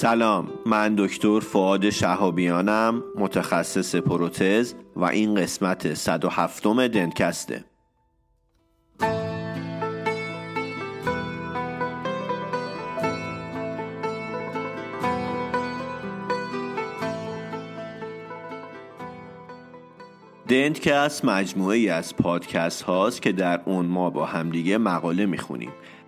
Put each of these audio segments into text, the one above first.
سلام من دکتر فعاد شهابیانم متخصص پروتز و این قسمت 107 دنکسته. دنتکست مجموعه ای از پادکست هاست که در اون ما با همدیگه مقاله می‌خونیم.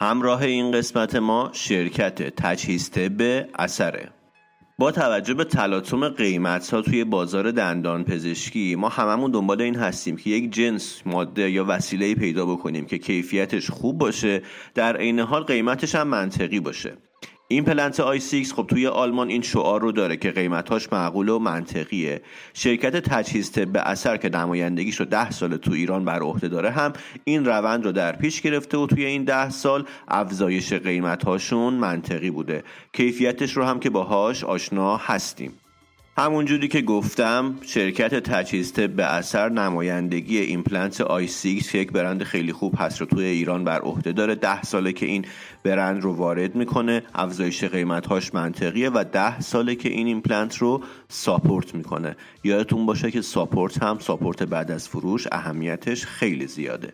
همراه این قسمت ما شرکت تجهیز طب اثره. با توجه به تلاطم قیمت ها توی بازار دندان پزشکی ما هممون دنبال این هستیم که یک جنس ماده یا وسیله پیدا بکنیم که کیفیتش خوب باشه در عین حال قیمتش هم منطقی باشه. این پلنت آی 6 خب توی آلمان این شعار رو داره که قیمتاش معقول و منطقیه. شرکت تجهیز طب اثر که نمایندگیش رو ده سال تو ایران بر عهده داره هم این روند رو در پیش گرفته و توی این ده سال افزایش قیمتهاشون منطقی بوده. کیفیتش رو هم که باهاش آشنا هستیم. همونجوری که گفتم شرکت تجهیز به اثر نمایندگی ایمپلنت I6 که یک برند خیلی خوب هست رو توی ایران بر عهده داره. ده ساله که این برند رو وارد می‌کنه افزایش قیمتهاش منطقیه و ده ساله که این ایمپلنت رو support می‌کنه. یادتون باشه که ساپورت هم ساپورت بعد از فروش اهمیتش خیلی زیاده.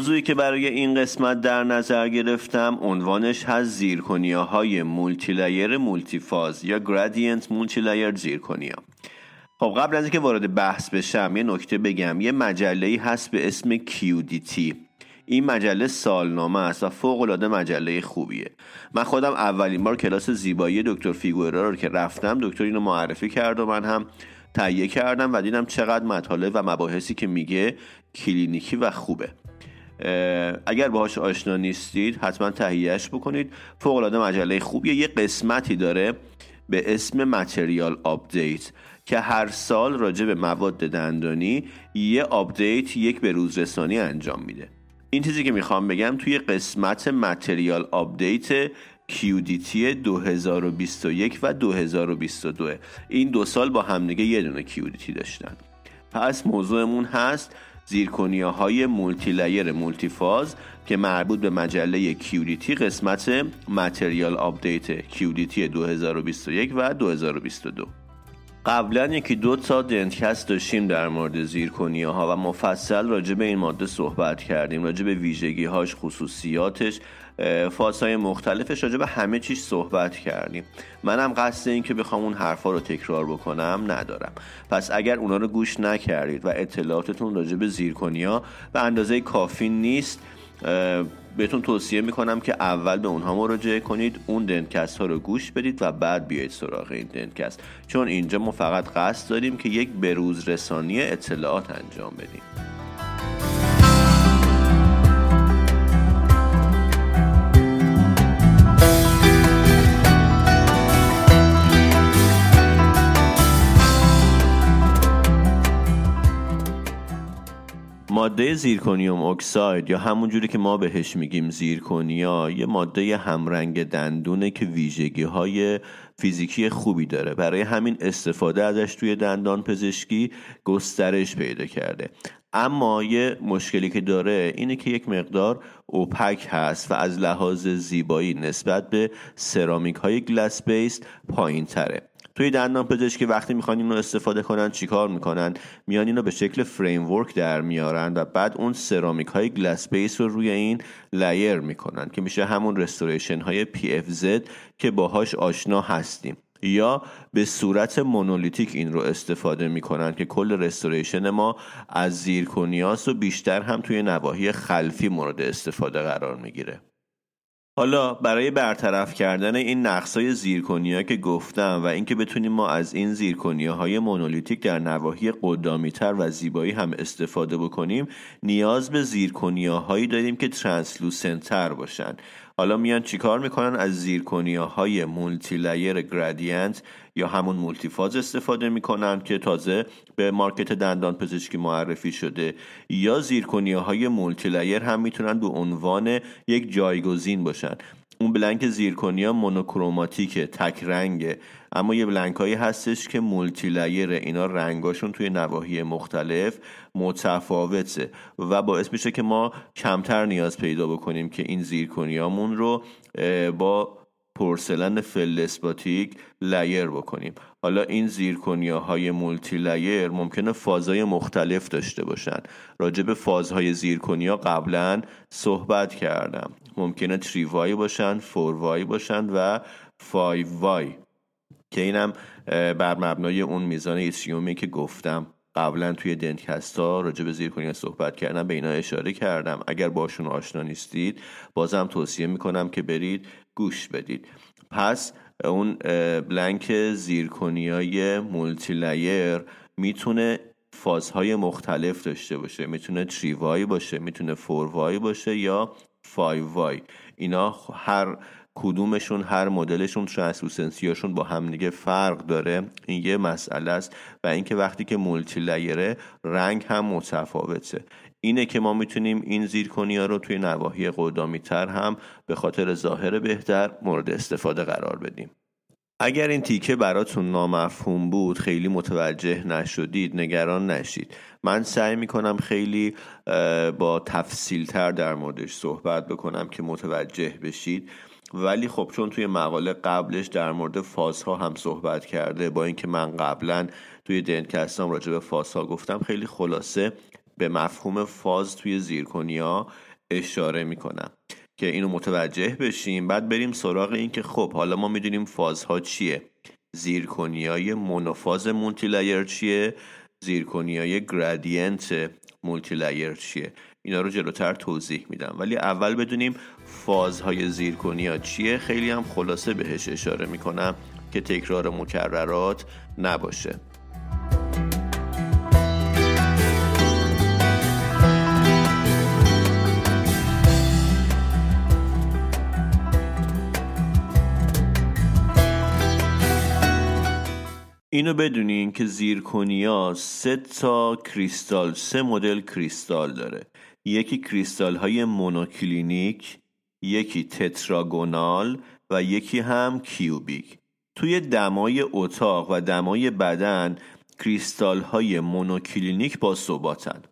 موضوعی که برای این قسمت در نظر گرفتم عنوانش هست zirconia های multilayer multiphase یا gradient multilayer zirconia خب قبل از اینکه وارد بحث بشم یه نکته بگم. یه مجله هست به اسم QDT. این مجله سالنامه است و فوق العاده مجله خوبیه. من خودم اولین بار کلاس زیبایی دکتر فیگورا رو که رفتم دکتر اینو معرفی کرد و من هم تهیه کردم و دیدم چقدر مطالب و مباحثی که میگه کلینیکی و خوبه. اگر باهاش آشنا نیستید حتما تهیهش بکنید. فوق العاده مجله خوبیه. یه قسمتی داره به اسم material update که هر سال راجع به مواد دندانی یه update یک به روز رسانی انجام میده. این چیزی که می‌خوام بگم توی قسمت material update QDT 2021 و 2022 این دو سال با همدیگه یه دونه QDT داشتن. پس موضوعمون هست zirconia های multilayer multiphase که مربوط به مجله QDT قسمت material update QDT 2021 و 2022 قبلا یکی دو تا دنتکست داشتیم در مورد zirconia ها و مفصل راجع به این ماده صحبت کردیم راجع به ویژگی هاش خصوصیاتش فازهای مختلفش راجع به همه چیز صحبت کردیم. منم قصد این که بخوام اون حرفا رو تکرار بکنم ندارم. پس اگر اونا رو گوش نکردید و اطلاعاتتون راجع به زیرکنیا به اندازه کافی نیست بهتون توصیه می‌کنم که اول به اونها مراجعه کنید اون دنکست ها رو گوش بدید و بعد بیایید سراغ این دنکست چون اینجا ما فقط قصد داریم که یک بروز رسانی اطلاعات انجام بدیم. ماده زیرکونیوم اکساید یا همون جوری که ما بهش میگیم زیرکونیا یه ماده همرنگ دندونه که ویژگی های فیزیکی خوبی داره. برای همین استفاده ازش توی دندان پزشکی گسترش پیدا کرده. اما یه مشکلی که داره اینه که یک مقدار اوپک هست و از لحاظ زیبایی نسبت به سرامیک های گلاس بیست پایین تره توی دندان پزشکی وقتی می‌خوان اینو استفاده کنن چیکار می‌کنن؟ میان اینو به شکل framework در میارن و بعد اون سرامیک های glass base رو روی این layer می‌کنن که میشه همون restoration های PFZ که باهاش آشنا هستیم. یا به صورت monolithic این رو استفاده می‌کنن که کل restoration ما از zirconia س و بیشتر هم توی نواحی خلفی مورد استفاده قرار می‌گیره. حالا برای برطرف کردن این نقصای zirconia که گفتم و اینکه بتونیم ما از این zirconia های monolithic در نواحی قدامیتر و زیبایی هم استفاده بکنیم نیاز به زیرکنیا هایی داریم که translucent تر باشن. حالا میان چیکار می‌کنن؟ از زیرکنیا های multilayer gradient یا همون multiphase استفاده می‌کنن که تازه به market دندان پزشکی معرفی شده. یا زیرکنیا های multilayer هم می‌تونن به عنوان یک جایگزین باشن. اون blank زیرکنیا monochromatic تک رنگه. اما یه blank هایی هستش که multilayer اینا رنگاشون توی نواحی مختلف متفاوته و باعث میشه که ما کمتر نیاز پیدا بکنیم که این زیرکنیامون رو با porcelain feldspathic layer بکنیم. حالا این زیرکنیاهای multilayer ممکنه فازهای مختلف داشته باشن. راجع به فازهای زیرکنیا قبلا صحبت کردم. ممکنه three Y باشن four Y باشن و five Y که اینم بر مبنای اون میزان ایتریومی که گفتم. قبلا توی Dentcast راجع به زیرکنیا صحبت کردم به اینا اشاره کردم. اگر باشون آشنا نیستید بازم توصیه می‌کنم که برید گوش بدید. پس اون blank زیرکنیای multilayer می‌تونه فازهای مختلف داشته باشه. می‌تونه three Y باشه می‌تونه four Y باشه یا five Y. اینا هر کدومشون هر مدلشون ترانسلوسنسیاشون با هم دیگه فرق داره. این یه مسئله است. و اینکه وقتی که مولتی لایره رنگ هم متفاوته. اینه که ما می‌تونیم این زیرکنی ها رو توی نواحی قدامی تر هم به خاطر ظاهر بهتر مورد استفاده قرار بدیم. اگر این تیکه براتون نامفهوم بود خیلی متوجه نشدید نگران نشید. من سعی می‌کنم خیلی با تفصیل تر در موردش صحبت بکنم که متوجه بشید. ولی خب چون توی مقاله قبلش در مورد فازها هم صحبت کرده با اینکه من قبلا توی دنکستام راجع به فازها گفتم خیلی خلاصه به مفهوم فاز توی زیرکنیا اشاره می‌کنم که اینو متوجه بشیم. بعد بریم سراغ این که خب حالا ما می‌دونیم فازها چیه. زیرکنیای مونوفاز مولتی چیه؟ زیرکنیای gradient multilayer چیه؟ اینا رو جلوتر توضیح میدم. ولی اول بدونیم فازهای زیرکنیا چیه. خیلی هم خلاصه بهش اشاره می‌کنم که تکرار مکررات نباشه. اینو بدونین که زیرکونیا سه تا کریستال سه مدل کریستال داره. یکی کریستال های monoclinic یکی tetragonal و یکی هم cubic. توی دمای اتاق و دمای بدن کریستال های monoclinic با ثباتن.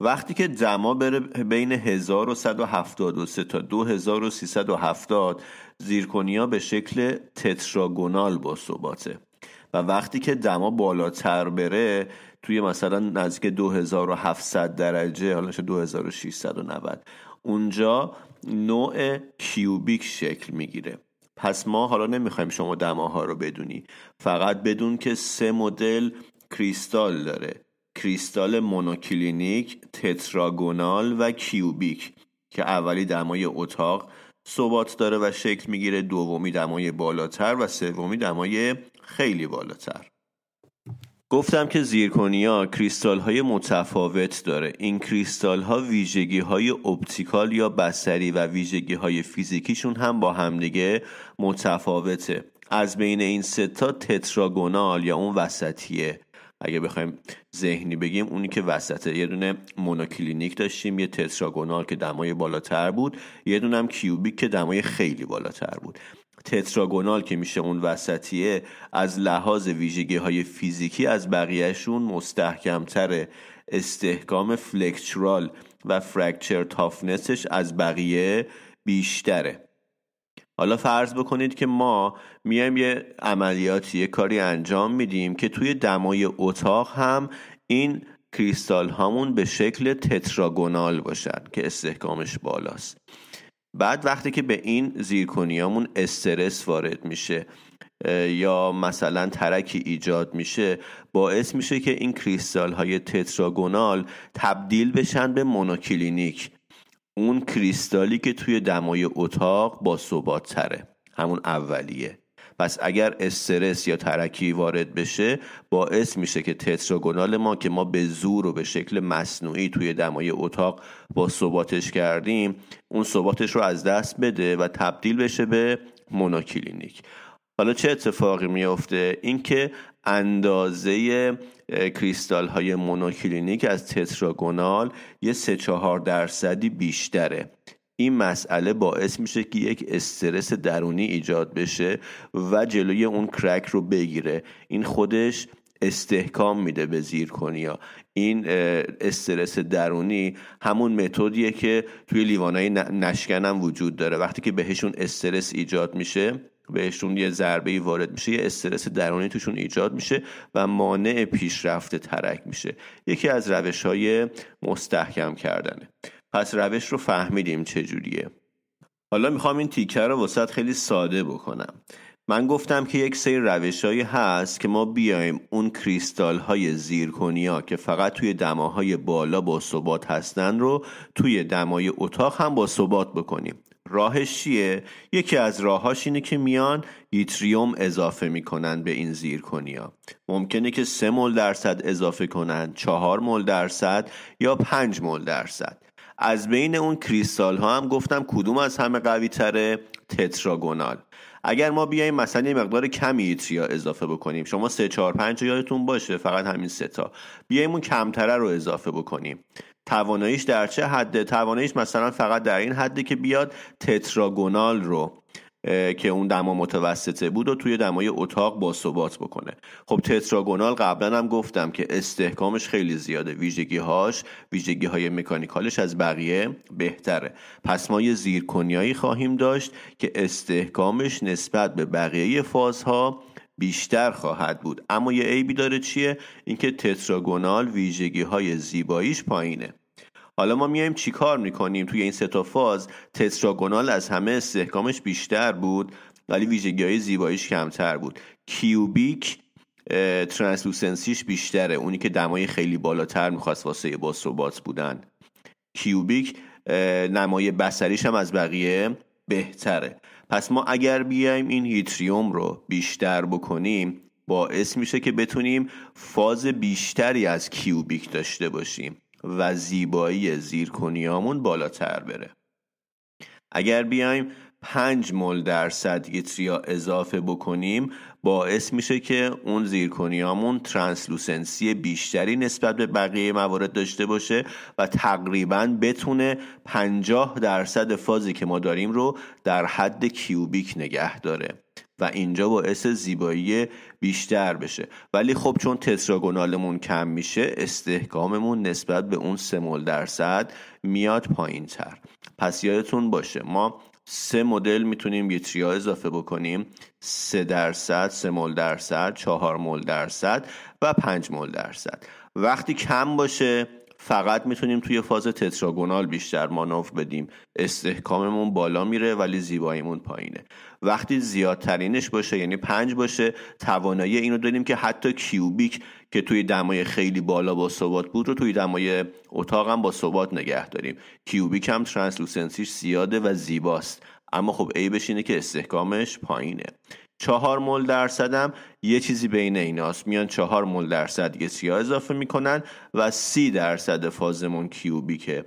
وقتی که دما بره بین 1173 تا 2370 زیرکنیا به شکل تتراگونال با ثباته. و وقتی که دما بالاتر بره توی مثلا نزدیک 2700 درجه حالا 2690 اونجا نوع کیوبیک شکل می‌گیره. پس ما حالا نمی‌خوایم شما دماها رو بدونی. فقط بدون که سه مدل کریستال داره. کریستال مونوکلینیک تتراگونال و کیوبیک که اولی دمای اتاق ثبات داره و شکل می‌گیره دومی دمای بالاتر و سومی دمای خیلی بالاتر. گفتم که زیرکونیا کریستال های متفاوت داره. این کریستال ها ویژگی های اپتیکال یا بسری و ویژگی های فیزیکیشون هم با همدیگه متفاوته. از بین این ستا تتراگونال یا اون وسطیه. اگه بخوایم ذهنی بگیم اونی که وسطه یه دونه monoclinic داشتیم یه tetragonal که دمای بالاتر بود یه دونه هم cubic که دمای خیلی بالاتر بود. tetragonal که میشه اون وسطیه از لحاظ ویژگی های فیزیکی از بقیهشون مستحکمتره استحکام flexural و fracture toughness ش از بقیه بیشتره. حالا فرض بکنید که ما میایم یه عملیاتی یه کاری انجام میدیم که توی دمای اتاق هم این کریستال هامون به شکل تتراگونال باشن که استحکامش بالاست. بعد وقتی که به این زیرکنیامون استرس وارد میشه یا مثلا ترکی ایجاد میشه باعث میشه که این کریستال های تتراگونال تبدیل بشن به مونوکلینیک. اون کریستالی که توی دمای اتاق با ثبات تره. همون اولیه. پس اگر استرس یا ترکی وارد بشه باعث میشه که tetragonal ما که ما به زور و به شکل مصنوعی توی دمای اتاق با ثباتش کردیم اون ثباتش رو از دست بده و تبدیل بشه به monoclinic. حالا چه اتفاقی میافته؟ اینکه اندازه کریستال های monoclinic از tetragonal یه سه چهار درصدی بیشتره. این مسئله باعث میشه که یک استرس درونی ایجاد بشه و جلوی اون کرک رو بگیره. این خودش استحکام میده به زیرکنیا این استرس درونی همون متدیه که توی لیوانای نشکن وجود داره. وقتی که بهشون استرس ایجاد میشه بهشون یه ضربه وارد میشه یه استرس درونی توشون ایجاد میشه و مانع پیشرفت ترک میشه. یکی از روش های مستحکم کردنه. پس روش رو فهمیدیم چجوریه حالا می‌خوام این تیکه رو وسط خیلی ساده بکنم. من گفتم که یک سری روشهایی هست که ما بیایم اون کریستال های زیرکونیا که فقط توی دماهای بالا با ثبات هستن رو توی دمای اتاق هم با ثبات بکنیم. راهش چیه؟ یکی از راهاش اینه که میان یتریوم اضافه می‌کنن به این زیرکنیا ممکنه که سه مول درصد اضافه کنن چهار مول درصد یا پنج مول درصد. از بین اون کریستال ها هم گفتم کدوم از همه قوی تره تتراگونال. اگر ما بیایم مثلا یه مقدار کمی ایتریا اضافه بکنیم شما سه چهار پنج یادتون باشه فقط همین سه تا. بیایم اون کمتره رو اضافه بکنیم. تواناییش در چه حده؟ تواناییش مثلا فقط در این حده که بیاد تتراگونال رو. که اون دما متوسطه بود و توی دمای اتاق با ثبات بکنه. خب تتراگونال قبلا هم گفتم که استحکامش خیلی زیاده. ویژگی هاش ویژگی های مکانیکالش از بقیه بهتره. پس ما یه زیرکنیایی خواهیم داشت که استحکامش نسبت به بقیه فازها بیشتر خواهد بود. اما یه عیبی داره چیه؟ اینکه تتراگونال ویژگی های زیباییش پایینه. حالا ما میایم چیکار می‌کنیم؟ توی این ستا فاز تتراگونال از همه استحکامش بیشتر بود ولی ویژگی های زیباییش کمتر بود. کیوبیک ترانسلوسنسیش بیشتره. اونی که دمای خیلی بالاتر می‌خواست واسه با ثبات بودن. کیوبیک نمای بسریش هم از بقیه بهتره. پس ما اگر بیایم این هیتریوم رو بیشتر بکنیم باعث میشه که بتونیم فاز بیشتری از کیوبیک داشته باشیم. و زیبایی زیرکنیامون بالاتر بره. اگر بیایم 5 مول درصد یتریا اضافه بکنیم باعث میشه که اون زیرکنیامون ترانسلوسنسی بیشتری نسبت به بقیه موارد داشته باشه و تقریبا بتونه 50 درصد فازی که ما داریم رو در حد کیوبیک نگه داره. و اینجا باعث زیبایی بیشتر بشه. ولی خب چون تتراگونالمون کم میشه استحکاممون نسبت به اون سه درصد میاد پایین تر پس یادتون باشه ما سه مدل می‌تونیم یه تریا اضافه بکنیم. سه درصد سه مول درصد چهار مول درصد و پنج مول درصد. وقتی کم باشه فقط می‌تونیم توی فاز تتراگونال بیشتر مانور بدیم. استحکاممون بالا میره ولی زیباییمون پایینه. وقتی زیادترینش باشه یعنی پنج باشه توانایی اینو داریم که حتی کیوبیک که توی دمای خیلی بالا با ثبات بود رو توی دمای اتاق هم با ثبات نگه داریم. کیوبیک هم ترانسلوسنسیش زیاده و زیباست. اما خب عیبش اینه که استحکامش پایینه. چهار مول درصدم یه چیزی بین ایناست. میان چهار مول درصد یه سیاه اضافه می‌کنن و سی درصد فازمون کیوبیکه.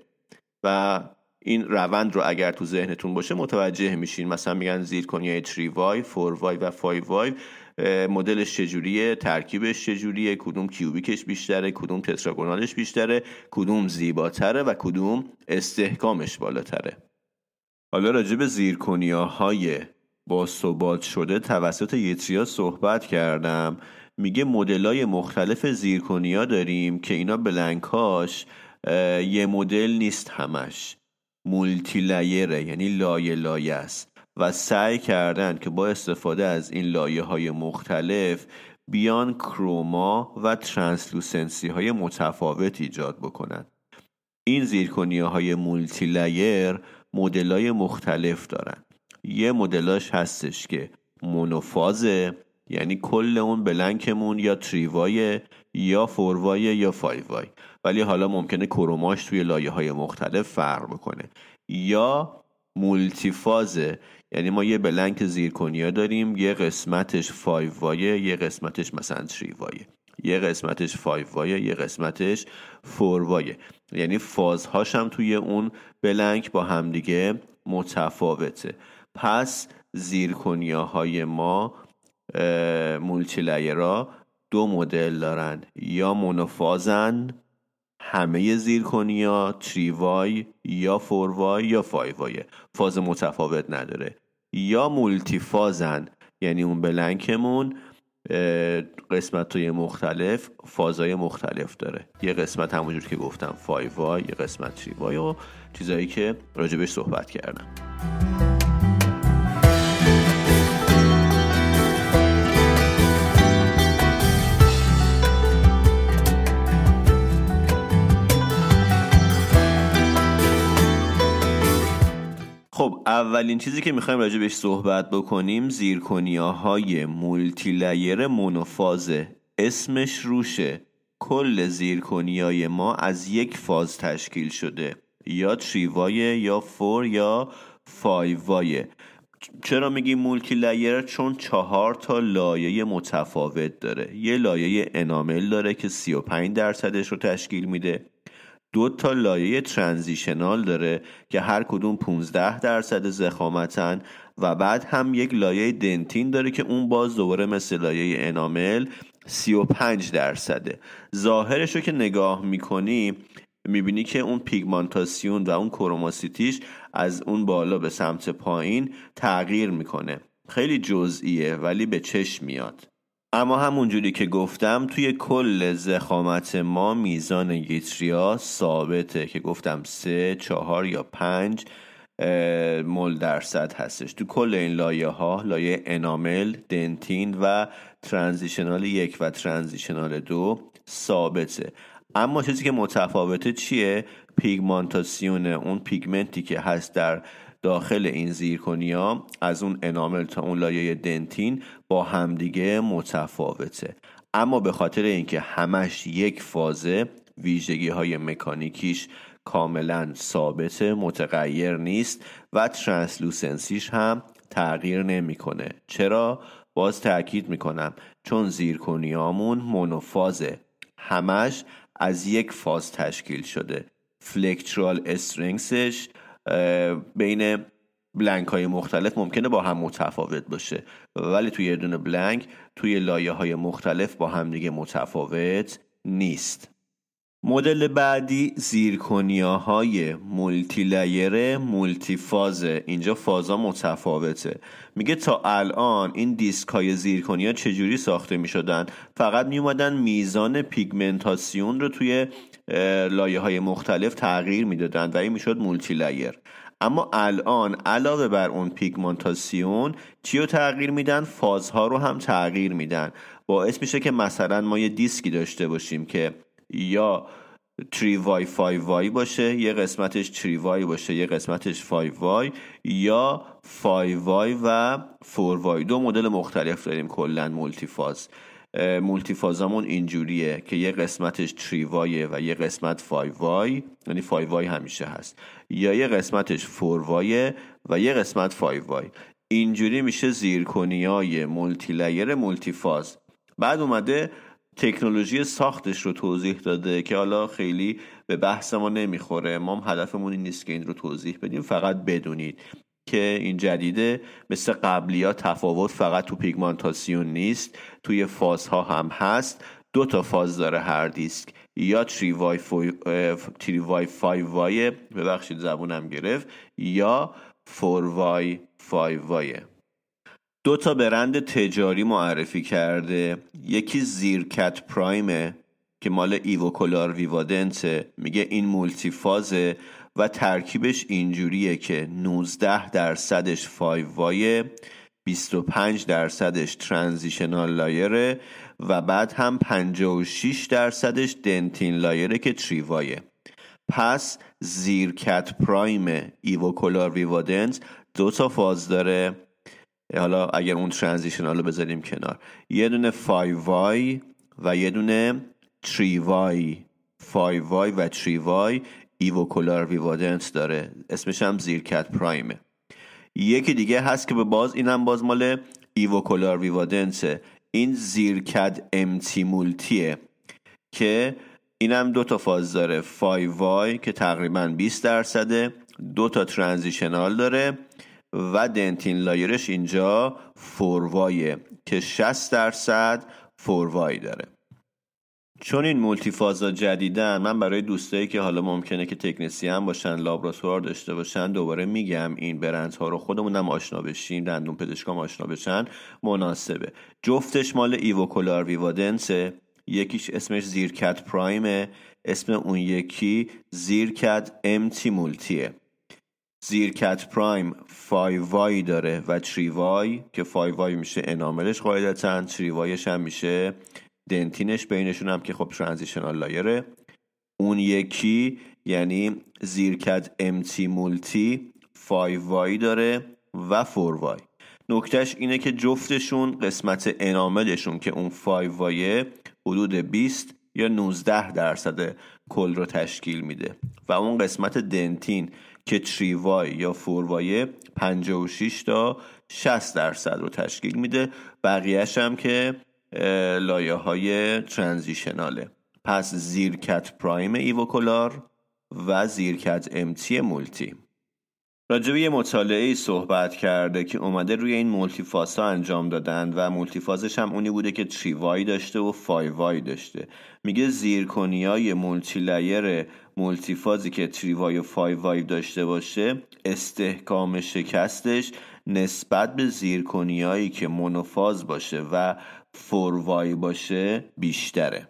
و این روند رو اگر تو ذهنتون باشه متوجه میشین. مثلا میگن زیر کنیای 3 وای 4 وای و 5 وای مدلش چجوریه ترکیبش چجوریه کدوم کیوبیکش بیشتره کدوم تتراگونالش بیشتره کدوم زیباتره و کدوم استحکامش بالاتره. حالا راجع به زیرکنیاهای با ثبات شده توسط یتریا صحبت کردم. میگه مدلای مختلف زیرکنیا داریم که اینا بلنکاش یه مدل نیست همش. مولتی لایره یعنی لایه لایه است. و سعی کردن که با استفاده از این لایه های مختلف بیان chroma و translucency های متفاوت ایجاد بکنن. این زیرکنیا های multilayer مدل های مختلف دارن. یه مدلاش هستش که monophase ه یعنی کل اون blank مون یا three Y یا four Y یا five Y. ولی حالا ممکنه chroma ش توی لایه های مختلف فرق بکنه. یا مولتیفازه یعنی ما یه بلنک زیرکنیا داریم یه قسمتش فایوایه یه قسمتش مثلا تریوایه. یه قسمتش فایوایه یه قسمتش فوروایه. یعنی فازهاش هم توی اون بلنک با همدیگه متفاوته. پس زیرکنیاهای ما مولچی دو مدل دارن. یا مونوفازن همه زیرکنیا three Y یا four Y یا five Y فاز متفاوت نداره. یا multiphase ن یعنی اون blank مون قسمت های مختلف فازهای مختلف داره. یه قسمت همونجور که گفتم five Y یه قسمت three Y و چیزایی که راجبش صحبت کردم. اولین چیزی که می‌خوایم راجع بهش صحبت بکنیم زیرکنیاهای multilayer monophase ه اسمش روشه. کل زیرکنیای ما از یک فاز تشکیل شده. یا three Y یا four یا five Y. چرا میگیم multilayer چون چهار تا لایه متفاوت داره. یه لایه enamel داره که 35 درصدش رو تشکیل میده. دو تا لایه ترانزیشنال داره که هر کدوم 15 درصد زخامتن و بعد هم یک لایه دنتین داره که اون باز دوباره مثل لایه انامل 35 درصده. ظاهرش رو که نگاه می‌کنی می‌بینی که اون پیگمانتاسیون و اون کروماسیتیش از اون بالا به سمت پایین تغییر می‌کنه. خیلی جزئیه ولی به چشم میاد. اما همونجوری که گفتم توی کل زخامت ما میزان گیتریا ثابته که گفتم سه چهار یا پنج مول درصد هستش. تو کل این لایه ها لایه انامل دنتین و ترانزیشنال یک و ترانزیشنال دو ثابته. اما چیزی که متفاوته چیه؟ پیگمانتاسیون اون پیگمنتی که هست در داخل این زیرکنیا از اون انامل تا اون لایه دنتین با همدیگه متفاوته. اما به خاطر اینکه همش یک فازه ویژگی های مکانیکیش کاملا ثابت متغیر نیست و ترانسلوسنسیش هم تغییر نمی‌کنه. چرا؟ باز تاکید می‌کنم چون زیرکنیامون مونوفازه. همش از یک فاز تشکیل شده. فلکترال استرنگسش بین بلنک های مختلف ممکنه با هم متفاوت باشه. ولی توی یه دونه بلنک توی لایه های مختلف با هم دیگه متفاوت نیست. مدل بعدی زیرکنیاهای multilayer multiphase ه اینجا فازا متفاوته. میگه تا الان این دیسک های زیرکنیا چجوری ساخته می‌شدن؟ فقط میومدن میزان pigmentation رو توی لایه های مختلف تغییر می‌دادن و این می‌شد multilayer اما الان علاوه بر اون pigmentation چی رو تغییر میدن؟ فازها رو هم تغییر میدن. باعث میشه که مثلا ما یه دیسکی داشته باشیم که یا 3 Y 5 Y باشه یه قسمتش 3 Y باشه یه قسمتش 5 Y یا 5 Y و 4 Y دو مدل مختلف داریم کلا multiphase multiphase امون اینجوریه که یه قسمتش 3 Y ه و یه قسمت 5 Y یعنی 5 Y همیشه هست. یا یه قسمتش 4 Y ه و یه قسمت 5 Y اینجوری میشه زیرکنیای multilayer multiphase بعد اومده تکنولوژی ساختش رو توضیح داده که حالا خیلی به بحث ما نمی‌خوره. ما هدفمون این نیست که این رو توضیح بدیم فقط بدونید. که این جدیده مثل قبلی ها تفاوت فقط تو pigmentation نیست توی فازها هم هست. دو تا فاز داره هر دیسک. یا three Y, ببخشید زبونم گرفت یا four Y five Y ه دو تا برند تجاری معرفی کرده. یکی ZirCAD Prime ه که مال Ivoclar Vivadent ه میگه این multi phase ه و ترکیبش اینجوریه که 19 درصدش 5 Y 25 درصدش transitional layer ه و بعد هم 56 درصدش dentin layer ه که three Y ه. پس ZirCAD Prime Ivoclar Vivadent دو تا فاز داره. حالا اگر اون transitional رو بذاریم کنار. یه دونه 5 Y و یه دونه 3 Y. 5 Y و 3 Y Ivoclar Vivadent داره. اسمش هم ZirCAD Prime ه یکی دیگه هست که به باز اینم باز مال Ivoclar Vivadent ه این ZirCAD MT Multi ه که اینم دو تا فاز داره. 5 وای که تقریبا 20 درصده دو تا ترانزیشنال داره و دنتین لایرش اینجا فوروایه که 60 درصد فوروای داره. چون این مولتی فازا جدیدن من برای دوستایی که حالا ممکنه که تکنسی هم باشن لابراتوار داشته باشن دوباره میگم این برندها رو خودمونم آشنا بشیم دندون پزشکام آشنا بشن مناسبه. جفتش مال Ivoclar Vivadent ه یکیش اسمش ZirCAD Prime ه اسم اون یکی ZirCAD MT Multi ه. ZirCAD Prime 5 Y داره و 3 Y که 5 Y میشه enamel ش قاعدتا 3 Y ش هم میشه dentin ش بینشون هم که خب transitional layer ه. اون یکی یعنی ZirCAD MT Multi 5 وای داره و 4 وای. نکتهش اینه که جفتشون قسمت اناملشون که اون 5 وایه حدود 20 یا 19 درصد کل رو تشکیل میده. و اون قسمت دنتین که تریوای یا فوروای 56 تا 60 درصد رو تشکیل میده. بقیهش هم که لایه های ترانزیشناله. پس زیرکت پرایم ایوکولار و ZirCAD MT Multi. راجبه یه مطالعه صحبت کرده که اومده روی این multi phase ها انجام دادن و multi phase ش هم اونی بوده که three Y داشته و five Y داشته. میگه زیرکنی های multilayer multi phase ی که three Y و five Y داشته باشه استحکام شکستش نسبت به زیرکنیایی که monophase باشه و four Y باشه بیشتره.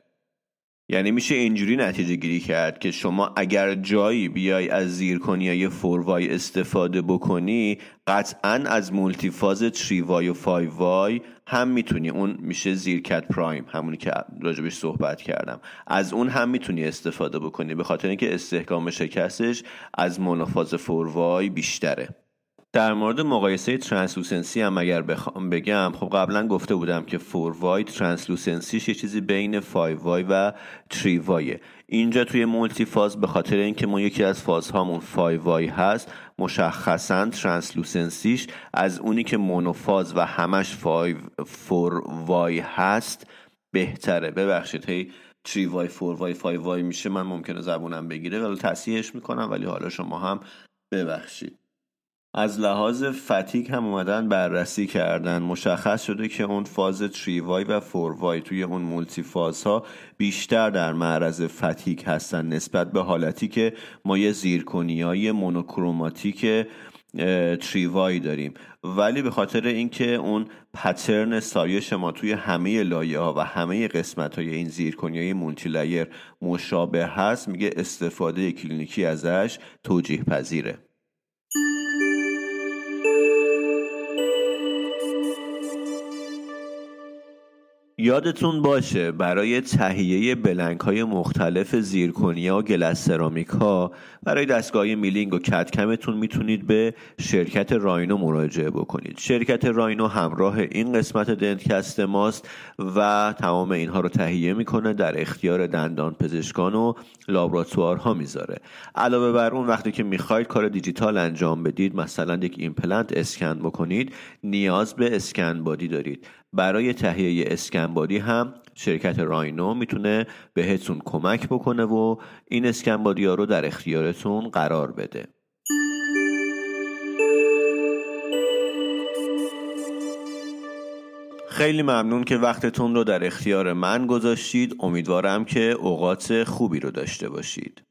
یعنی میشه اینجوری نتیجه گیری کرد که شما اگر جایی بیای از زیرکنی four Y استفاده بکنی قطعا از multi phase three Y و five Y هم می‌تونی. اون میشه ZirCAD Prime همونی که راجبش صحبت کردم. از اون هم می‌تونی استفاده بکنی به خاطر اینکه استحکام شکستش از monophase four Y بیشتره. در مورد مقایسه translucency هم اگر بخوام بگم خب قبلا گفته بودم که four Y translucency ش یه چیزی بین 5 Y و 3 Y ه. اینجا توی multi phase به خاطر اینکه ما یکی از فازهامون 5 Y هست مشخصا translucency ش از اونی که monophase و همش 5 four Y هست بهتره. ببخشید هی 3 Y 4 Y 5 Y میشه من ممکنه زبونم بگیره ولی تصحیحش می‌کنم ولی حالا شما هم ببخشید. از لحاظ fatigue هم اومدن بررسی کردن. مشخص شده که اون فاز three Y و four Y توی اون multi phase ها بیشتر در معرض fatigue هستن نسبت به حالتی که ما یه زیرکنی monochromatic three Y داریم. ولی به خاطر اینکه اون pattern سایش ما توی همه لایه ها و همه قسمت های این زیرکنی های multilayer مشابه هست میگه استفاده کلینیکی ازش توجیه پذیره یادتون باشه برای تهیه blank های مختلف زیرکنیا و glass ceramic ها برای دستگاه milling و CAD/CAM تون می‌تونید به شرکت راینو مراجعه بکنید. شرکت راینو همراه این قسمت Dentcast ماست و تمام اینها رو تهیه می‌کنه در اختیار دندان پزشکان و لابراتوارها می‌ذاره. علاوه بر اون وقتی که می‌خواید کار دیجیتال انجام بدید مثلا یک ایمپلنت اسکن بکنید نیاز به اسکن بادی دارید. برای تهیه اسکنبادی هم شرکت راینو می‌تونه بهتون کمک بکنه و این اسکنبادی ها رو در اختیارتون قرار بده. خیلی ممنون که وقتتون رو در اختیار من گذاشتید. امیدوارم که اوقات خوبی رو داشته باشید.